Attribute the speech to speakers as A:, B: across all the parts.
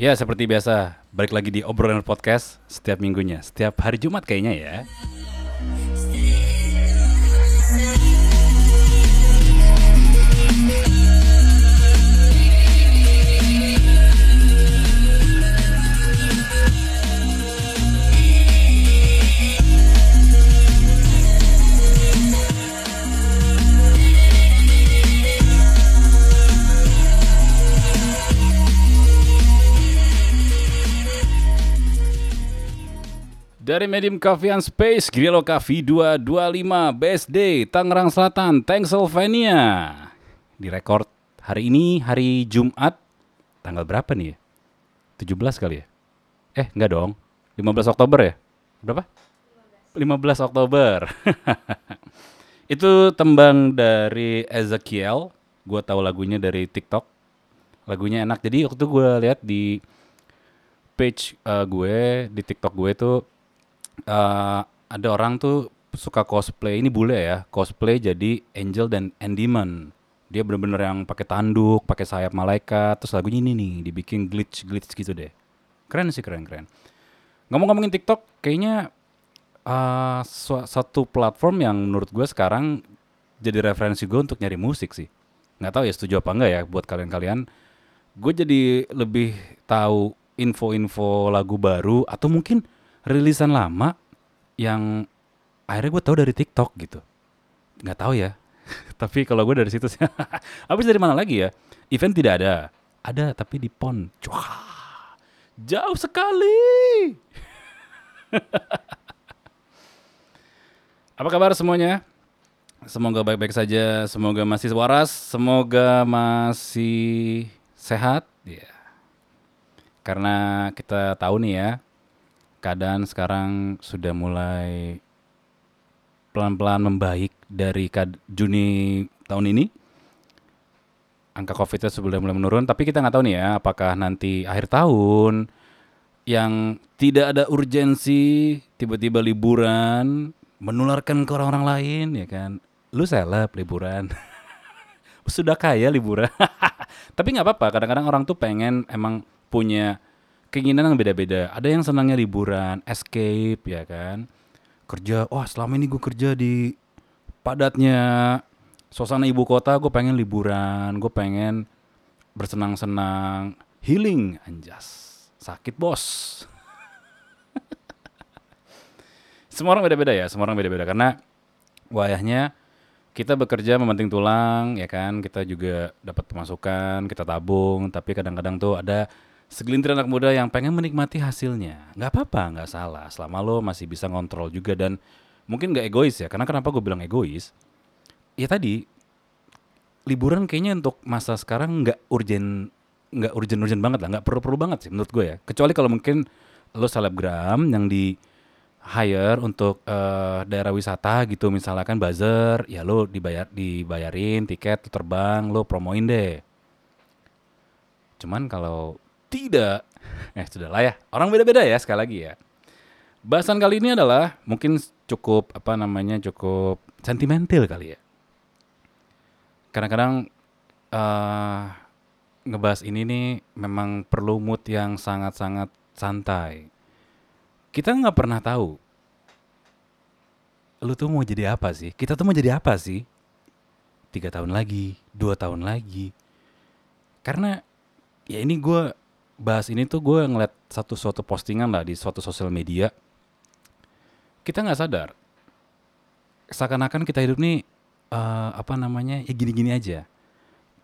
A: Ya seperti biasa, balik lagi di obrolan podcast setiap minggunya, setiap hari Jumat kayaknya ya. Dari Medium Coffee and Space, Grillo Coffee 225 BSD, Tangerang Selatan, Pennsylvania. Direkord hari ini, hari Jumat, tanggal berapa nih ya? 17 kali ya? Eh, enggak dong. 15 Oktober ya? Berapa? 15 Oktober. Itu tembang dari Ezekiel. Gue tahu lagunya dari TikTok. Lagunya enak. Jadi waktu gue lihat di page eh, gue di TikTok gue tuh eh, ada orang tuh suka cosplay ini bule ya cosplay jadi angel dan and demon dia bener-bener yang pakai tanduk pakai sayap malaikat terus lagunya ini nih dibikin glitch glitch gitu deh. Keren sih keren keren. Ngomong-ngomongin TikTok kayaknya su- satu platform yang menurut gue sekarang jadi referensi gue untuk nyari musik sih. Nggak tahu ya setuju apa enggak ya buat kalian-kalian. Gue jadi lebih tahu info-info lagu baru atau mungkin rilisan lama yang akhirnya gue tahu dari TikTok gitu. Nggak tahu ya. tapi kalau gue dari situ sih. Habis dari mana lagi ya? Event tidak ada. Ada tapi di PON. Jauh sekali. Apa kabar semuanya? Semoga baik-baik saja, semoga masih waras, semoga masih sehat. Ya. Karena kita tahu nih ya, keadaan sekarang sudah mulai pelan-pelan membaik dari Juni tahun ini. Angka COVID-nya sudah mulai menurun, tapi kita nggak tahu nih ya, apakah nanti akhir tahun yang tidak ada urgensi, tiba-tiba liburan, menularkan ke orang-orang lain, ya kan? Lu seleb liburan. Sudah kaya liburan. Tapi nggak apa-apa, kadang-kadang orang tuh pengen emang punya keinginan yang beda-beda. Ada yang senangnya liburan, escape, ya kan? Kerja, wah selama ini gue kerja di padatnya suasana ibu kota, gue pengen liburan, gue pengen bersenang-senang, healing, anjas. Sakit bos. semua orang beda-beda ya, semua orang beda-beda karena wayahnya kita bekerja mementing tulang ya kan, kita juga dapat pemasukan, kita tabung, tapi kadang-kadang tuh ada segelintir anak muda yang pengen menikmati hasilnya. nggak apa-apa, nggak salah, selama lo masih bisa ngontrol juga dan mungkin nggak egois ya. Karena kenapa gue bilang egois? Ya tadi liburan kayaknya untuk masa sekarang nggak urgent nggak urgent-urgent banget lah, nggak perlu-perlu banget sih menurut gue ya. Kecuali kalau mungkin lo selebgram yang di hire untuk eh, daerah wisata gitu misalkan buzzer, ya lo dibayar dibayarin tiket, terbang, lo promoin deh. Cuman kalau tidak, eh sudah lah ya, orang beda-beda ya sekali lagi ya. Bahasan kali ini adalah mungkin cukup apa namanya cukup sentimental kali ya. Kadang-kadang eh ngebahas ini nih memang perlu mood yang sangat-sangat santai. Kita nggak pernah tahu lu tuh mau jadi apa sih? Kita tuh mau jadi apa sih? Tiga tahun lagi, dua tahun lagi. Karena ya ini gue bahas ini tuh gue ngeliat satu suatu postingan lah di suatu sosial media. Kita nggak sadar. Seakan-akan kita hidup nih eh, apa namanya ya gini-gini aja.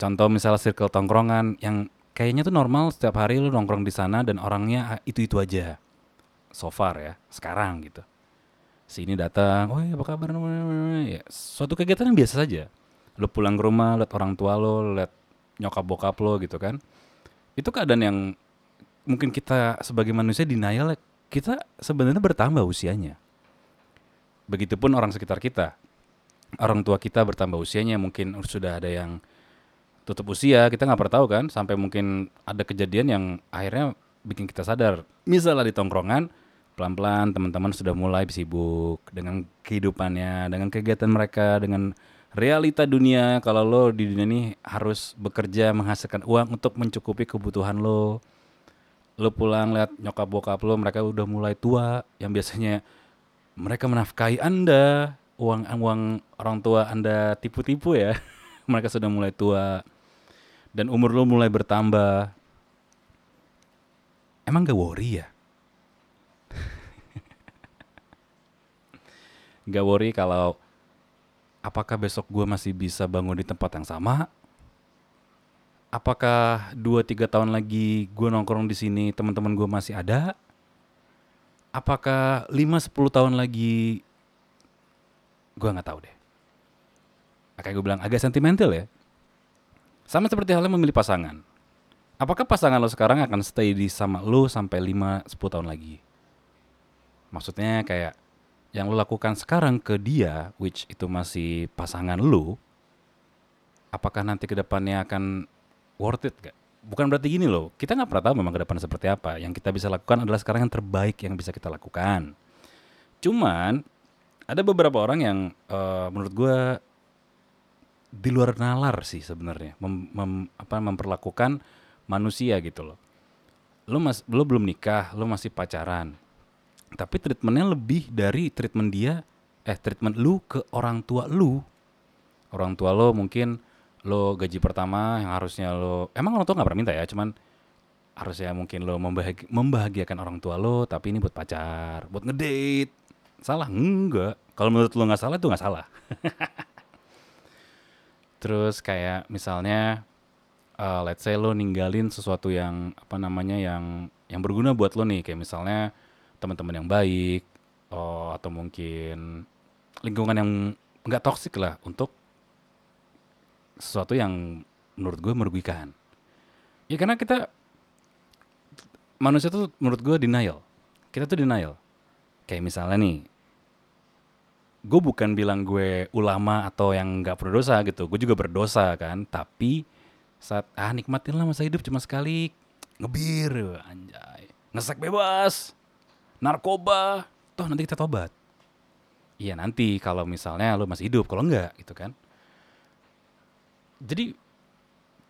A: Contoh misalnya circle tongkrongan yang kayaknya tuh normal setiap hari lu nongkrong di sana dan orangnya itu-itu aja. So far ya, sekarang gitu. Sini datang, oh apa kabar? Ya, suatu kegiatan yang biasa saja. Lu pulang ke rumah, liat orang tua lo, liat nyokap bokap lo gitu kan. Itu keadaan yang mungkin kita sebagai manusia denial, kita sebenarnya bertambah usianya. Begitupun orang sekitar kita. Orang tua kita bertambah usianya, mungkin sudah ada yang tutup usia, kita nggak pernah tahu kan, sampai mungkin ada kejadian yang akhirnya bikin kita sadar. Misalnya di tongkrongan, pelan-pelan teman-teman sudah mulai sibuk dengan kehidupannya, dengan kegiatan mereka, dengan realita dunia. Kalau lo di dunia ini harus bekerja menghasilkan uang untuk mencukupi kebutuhan lo. Lu pulang lihat nyokap bokap lu mereka udah mulai tua yang biasanya mereka menafkahi Anda, uang uang orang tua Anda tipu-tipu ya. mereka sudah mulai tua dan umur lu mulai bertambah. Emang gak worry ya? gak worry kalau apakah besok gue masih bisa bangun di tempat yang sama apakah 2-3 tahun lagi gue nongkrong di sini teman-teman gue masih ada? Apakah 5-10 tahun lagi gue nggak tahu deh. Kayak gue bilang agak sentimental ya. Sama seperti halnya memilih pasangan. Apakah pasangan lo sekarang akan stay di sama lo sampai 5-10 tahun lagi? Maksudnya kayak yang lo lakukan sekarang ke dia, which itu masih pasangan lo, apakah nanti ke depannya akan worth it gak? Bukan berarti gini loh, kita nggak pernah tahu memang ke depan seperti apa. Yang kita bisa lakukan adalah sekarang yang terbaik yang bisa kita lakukan. Cuman ada beberapa orang yang uh, menurut gue di luar nalar sih sebenarnya, mem, mem, memperlakukan manusia gitu loh. Lo mas, lo belum nikah, lo masih pacaran, tapi treatmentnya lebih dari treatment dia, eh treatment lu ke orang tua lu. Orang tua lo mungkin lo gaji pertama yang harusnya lo emang orang tua nggak pernah minta ya cuman harusnya mungkin lo membahagi, membahagiakan orang tua lo tapi ini buat pacar buat ngedate. Salah? Enggak. Kalau menurut lo nggak salah itu nggak salah. Terus kayak misalnya uh, let's say lo ninggalin sesuatu yang apa namanya yang yang berguna buat lo nih. Kayak misalnya teman-teman yang baik oh, atau mungkin lingkungan yang nggak toksik lah untuk sesuatu yang menurut gue merugikan. Ya karena kita manusia tuh menurut gue denial. Kita tuh denial. Kayak misalnya nih, gue bukan bilang gue ulama atau yang nggak berdosa gitu. Gue juga berdosa kan. Tapi saat ah nikmatin lah masa hidup cuma sekali ngebir anjay ngesek bebas narkoba toh nanti kita tobat iya nanti kalau misalnya lo masih hidup kalau enggak gitu kan jadi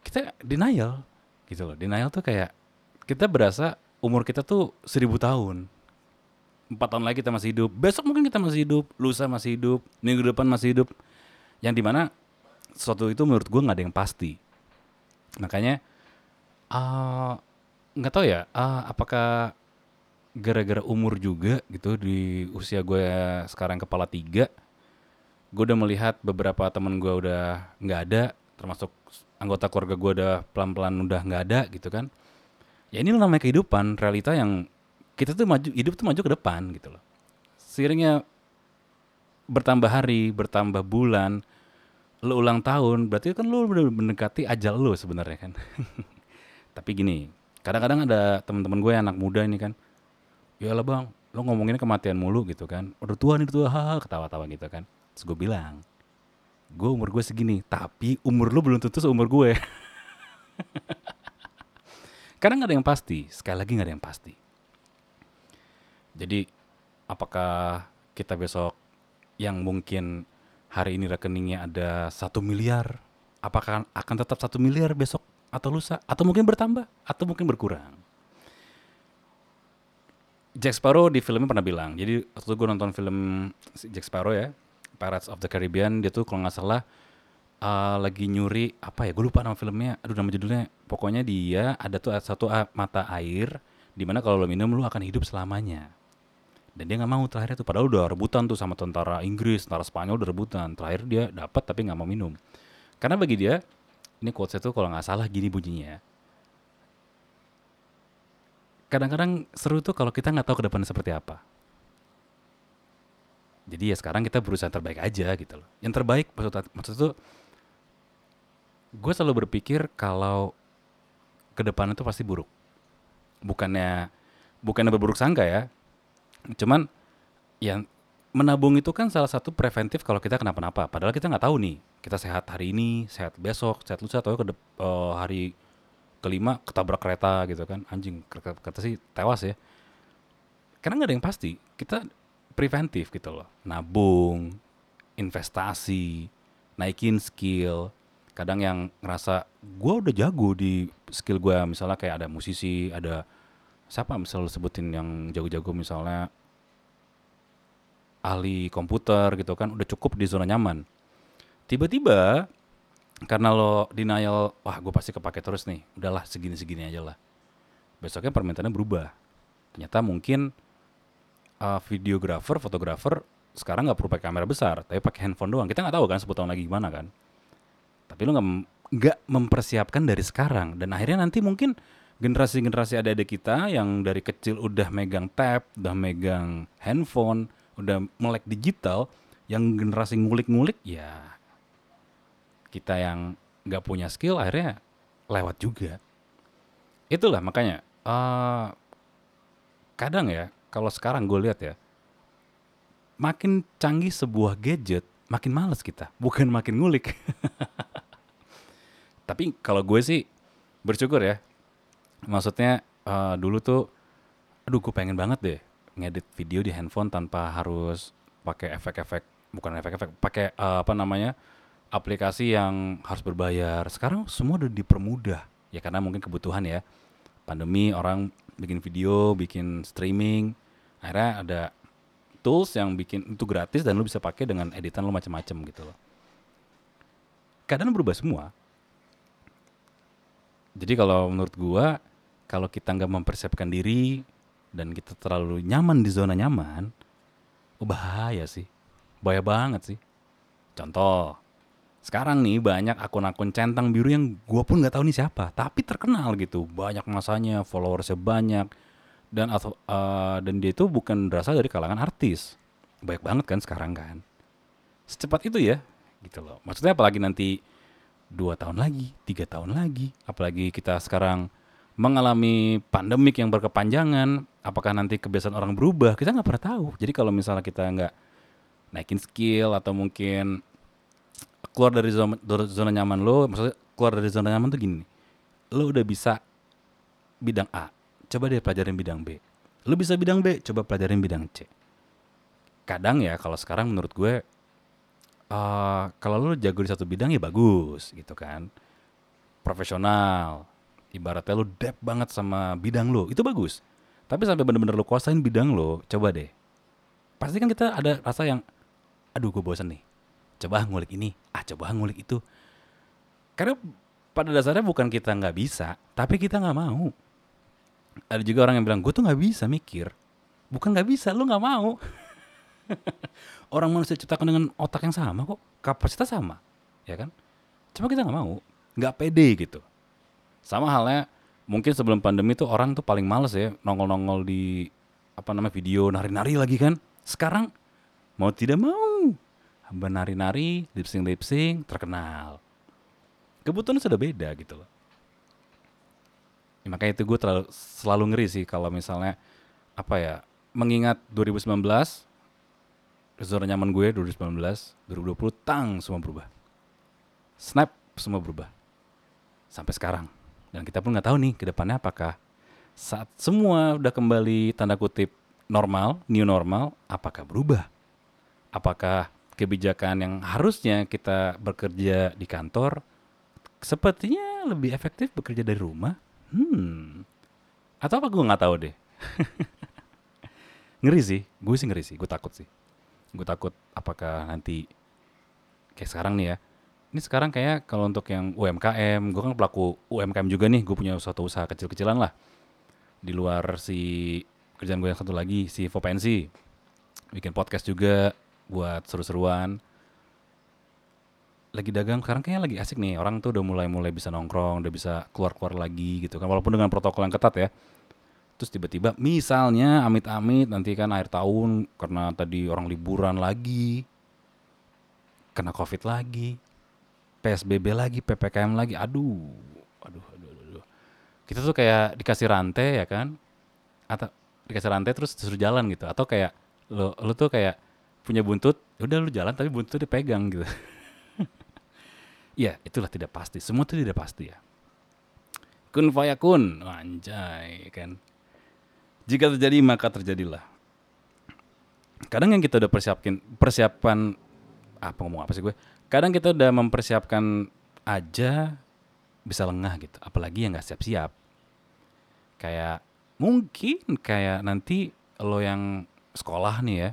A: kita denial gitu loh. Denial tuh kayak kita berasa umur kita tuh seribu tahun. Empat tahun lagi kita masih hidup. Besok mungkin kita masih hidup. Lusa masih hidup. Minggu depan masih hidup. Yang di mana sesuatu itu menurut gue nggak ada yang pasti. Makanya ah, nggak uh, tahu ya. Uh, apakah gara-gara umur juga gitu di usia gue sekarang kepala tiga, gue udah melihat beberapa temen gue udah nggak ada termasuk anggota keluarga gue udah pelan-pelan udah nggak ada gitu kan. Ya ini namanya kehidupan realita yang kita tuh maju hidup tuh maju ke depan gitu loh. Seiringnya bertambah hari bertambah bulan lo ulang tahun berarti kan lo udah mendekati ajal lo sebenarnya kan. Tapi gini kadang-kadang ada teman-teman gue anak muda ini kan ya lah bang lo ngomonginnya kematian mulu gitu kan. Udah tua nih udah tua ketawa-tawa gitu kan. Terus gue bilang gue umur gue segini tapi umur lu belum tentu seumur gue karena nggak ada yang pasti sekali lagi nggak ada yang pasti. Jadi apakah kita besok yang mungkin hari ini rekeningnya ada satu miliar apakah akan tetap satu miliar besok atau lusa? Atau mungkin bertambah atau mungkin berkurang? Jack Sparrow di filmnya pernah bilang jadi waktu gue nonton film Jack Sparrow ya Pirates of the Caribbean dia tuh kalau nggak salah uh, lagi nyuri apa ya gue lupa nama filmnya. Aduh nama judulnya. Pokoknya dia ada tuh satu mata air di mana kalau lo minum lo akan hidup selamanya. Dan dia nggak mau terakhir tuh padahal udah rebutan tuh sama tentara Inggris tentara Spanyol udah rebutan. Terakhir dia dapat tapi nggak mau minum. Karena bagi dia ini quotes itu kalau nggak salah gini bunyinya. Kadang-kadang seru tuh kalau kita nggak tahu ke depan seperti apa jadi ya sekarang kita berusaha terbaik aja gitu loh. Yang terbaik maksud maksud itu gue selalu berpikir kalau ke depan itu pasti buruk. Bukannya bukannya berburuk sangka ya. Cuman yang menabung itu kan salah satu preventif kalau kita kenapa-napa. Padahal kita nggak tahu nih kita sehat hari ini sehat besok sehat lusa atau ke uh, hari kelima ketabrak kereta gitu kan. Anjing kereta sih tewas ya. Karena nggak ada yang pasti. Kita preventif gitu loh. Nabung, investasi, naikin skill. Kadang yang ngerasa gue udah jago di skill gue, misalnya kayak ada musisi, ada siapa misalnya sebutin yang jago-jago misalnya ahli komputer gitu kan udah cukup di zona nyaman. Tiba-tiba karena lo denial, wah gue pasti kepake terus nih, udahlah segini-segini aja lah. Besoknya permintaannya berubah. Ternyata mungkin uh, videografer, fotografer sekarang nggak perlu pakai kamera besar, tapi pakai handphone doang. Kita nggak tahu kan 10 tahun lagi gimana kan. Tapi lo nggak nggak mempersiapkan dari sekarang dan akhirnya nanti mungkin generasi-generasi adik-adik kita yang dari kecil udah megang tab, udah megang handphone, udah melek digital, yang generasi ngulik-ngulik ya kita yang nggak punya skill akhirnya lewat juga. Itulah makanya uh, kadang ya kalau sekarang gue lihat ya makin canggih sebuah gadget makin males kita bukan makin ngulik. Tapi kalau gue sih bersyukur ya. Maksudnya uh, dulu tuh aduh gue pengen banget deh ngedit video di handphone tanpa harus pakai efek-efek bukan efek-efek pakai uh, apa namanya aplikasi yang harus berbayar. Sekarang semua udah dipermudah. Ya karena mungkin kebutuhan ya. Pandemi orang bikin video, bikin streaming. Akhirnya ada tools yang bikin itu gratis dan lu bisa pakai dengan editan lu macam-macam gitu loh. Keadaan berubah semua. Jadi kalau menurut gua kalau kita nggak mempersiapkan diri dan kita terlalu nyaman di zona nyaman, oh bahaya sih. Bahaya banget sih. Contoh, sekarang nih banyak akun-akun centang biru yang gue pun nggak tahu nih siapa, tapi terkenal gitu, banyak masanya, followersnya banyak, dan atau uh, dan dia itu bukan berasal dari kalangan artis, banyak banget kan sekarang kan, secepat itu ya, gitu loh. Maksudnya apalagi nanti dua tahun lagi, tiga tahun lagi, apalagi kita sekarang mengalami pandemik yang berkepanjangan, apakah nanti kebiasaan orang berubah? Kita nggak pernah tahu. Jadi kalau misalnya kita nggak naikin skill atau mungkin keluar dari zona, zona nyaman lo, maksudnya keluar dari zona nyaman tuh gini, lo udah bisa bidang A, coba deh pelajarin bidang B. Lo bisa bidang B, coba pelajarin bidang C. Kadang ya kalau sekarang menurut gue, uh, kalau lo jago di satu bidang ya bagus gitu kan, profesional ibaratnya lu depth banget sama bidang lo, itu bagus. Tapi sampai bener-bener lu kuasain bidang lo, coba deh. Pasti kan kita ada rasa yang, aduh gue bosan nih. Coba ngulik ini, ah coba ngulik itu. Karena pada dasarnya bukan kita nggak bisa, tapi kita nggak mau. Ada juga orang yang bilang, gue tuh nggak bisa mikir. Bukan nggak bisa, lu nggak mau. orang manusia ciptakan dengan otak yang sama kok, kapasitas sama, ya kan? Cuma kita nggak mau, nggak pede gitu. Sama halnya mungkin sebelum pandemi tuh orang tuh paling males ya nongol-nongol di apa namanya video nari-nari lagi kan. Sekarang mau tidak mau hamba nari-nari, lip sync lip terkenal. Kebutuhan sudah beda gitu loh. Ya, makanya itu gue terlalu, selalu ngeri sih kalau misalnya apa ya mengingat 2019 zona nyaman gue 2019 2020 tang semua berubah snap semua berubah sampai sekarang dan kita pun nggak tahu nih ke depannya apakah saat semua udah kembali tanda kutip normal, new normal, apakah berubah? Apakah kebijakan yang harusnya kita bekerja di kantor sepertinya lebih efektif bekerja dari rumah? Hmm. Atau apa gue nggak tahu deh. ngeri sih, gue sih ngeri sih, gue takut sih. Gue takut apakah nanti kayak sekarang nih ya, ini sekarang kayak kalau untuk yang UMKM, gue kan pelaku UMKM juga nih, gue punya suatu usaha kecil-kecilan lah. Di luar si kerjaan gue yang satu lagi, si Vopensi. Bikin podcast juga buat seru-seruan. Lagi dagang sekarang kayaknya lagi asik nih. Orang tuh udah mulai-mulai bisa nongkrong, udah bisa keluar-keluar lagi gitu kan. Walaupun dengan protokol yang ketat ya. Terus tiba-tiba misalnya amit-amit nanti kan akhir tahun karena tadi orang liburan lagi. Kena covid lagi PSBB lagi, PPKM lagi. Aduh. Aduh, aduh, aduh. Kita tuh kayak dikasih rantai ya kan? Atau dikasih rantai terus disuruh jalan gitu. Atau kayak lo lo tuh kayak punya buntut, ya udah lu jalan tapi buntut dipegang gitu. Iya, itulah tidak pasti. Semua itu tidak pasti ya. Kun fayakun, anjay kan. Jika terjadi maka terjadilah. Kadang yang kita udah persiapkan persiapan apa ngomong apa sih gue? kadang kita udah mempersiapkan aja bisa lengah gitu apalagi yang nggak siap-siap kayak mungkin kayak nanti lo yang sekolah nih ya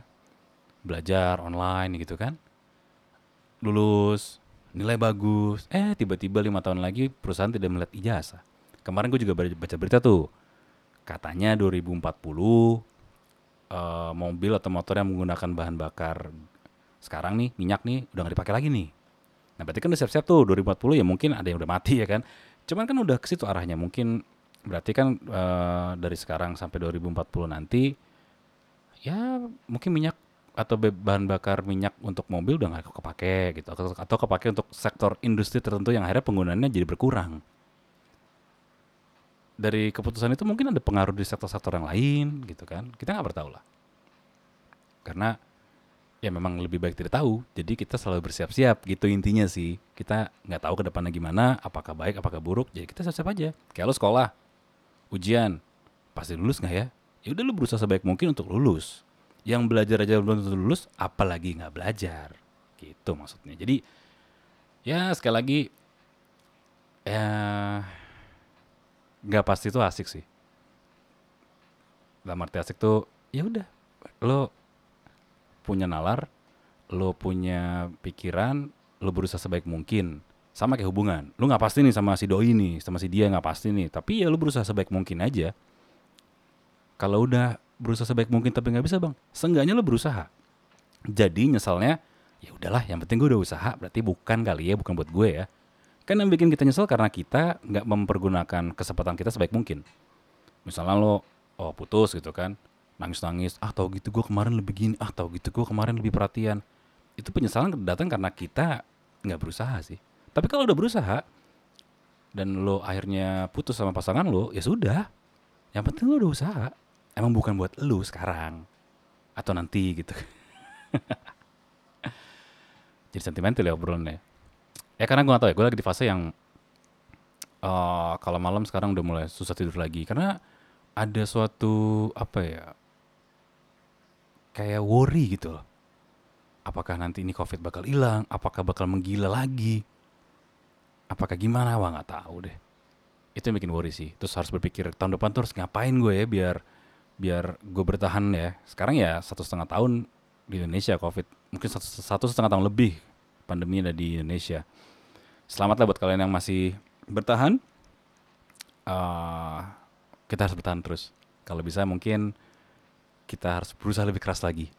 A: belajar online gitu kan lulus nilai bagus. Eh tiba-tiba lima tahun lagi perusahaan tidak melihat ijazah. Kemarin gue juga baca berita tuh. Katanya 2040 eh, mobil atau motor yang menggunakan bahan bakar sekarang nih minyak nih udah nggak dipakai lagi nih. Nah berarti kan udah siap-siap tuh 2040 ya mungkin ada yang udah mati ya kan? Cuman kan udah ke situ arahnya mungkin berarti kan eh, dari sekarang sampai 2040 nanti ya mungkin minyak atau bahan bakar minyak untuk mobil udah nggak kepake gitu atau, atau kepake untuk sektor industri tertentu yang akhirnya penggunaannya jadi berkurang. Dari keputusan itu mungkin ada pengaruh di sektor-sektor yang lain gitu kan kita nggak bertahu lah. Karena ya memang lebih baik tidak tahu jadi kita selalu bersiap-siap gitu intinya sih. Kita nggak tahu ke depannya gimana apakah baik apakah buruk jadi kita siap-siap aja. Kayak lo sekolah ujian pasti lulus nggak ya? Ya udah lu berusaha sebaik mungkin untuk lulus yang belajar aja belum tentu lulus apalagi nggak belajar. Gitu maksudnya. Jadi ya sekali lagi ya nggak pasti itu asik sih. Dalam arti asik tuh ya udah lo punya nalar lo punya pikiran lo berusaha sebaik mungkin. Sama kayak hubungan. Lo nggak pasti nih sama si doi nih sama si dia nggak pasti nih. Tapi ya lo berusaha sebaik mungkin aja. Kalau udah berusaha sebaik mungkin tapi nggak bisa bang. Seenggaknya lo berusaha. Jadi nyesalnya ya udahlah yang penting gue udah usaha berarti bukan kali ya bukan buat gue ya. Kan yang bikin kita nyesel karena kita nggak mempergunakan kesempatan kita sebaik mungkin. Misalnya lo oh putus gitu kan nangis nangis ah tau gitu gue kemarin lebih gini ah tau gitu gue kemarin lebih perhatian. Itu penyesalan datang karena kita nggak berusaha sih. Tapi kalau udah berusaha dan lo akhirnya putus sama pasangan lo ya sudah. Yang penting lo udah usaha emang bukan buat lu sekarang? Atau nanti gitu. Jadi sentimental ya obrolannya. Ya karena gue gak tau ya gue lagi di fase yang eh kalau malam sekarang udah mulai susah tidur lagi. Karena ada suatu apa ya kayak worry gitu loh. Apakah nanti ini covid bakal hilang? Apakah bakal menggila lagi? Apakah gimana? Wah nggak tahu deh. Itu yang bikin worry sih. Terus harus berpikir tahun depan tuh harus ngapain gue ya biar biar gue bertahan ya. Sekarang ya satu setengah tahun di Indonesia covid. Mungkin satu, satu setengah tahun lebih pandemi ada di Indonesia. Selamatlah buat kalian yang masih bertahan. Eh, kita harus bertahan terus. Kalau bisa mungkin kita harus berusaha lebih keras lagi.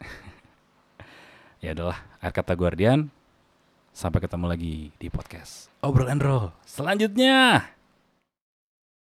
A: Ya adalah air kata Guardian sampai ketemu lagi di podcast obrol and roll selanjutnya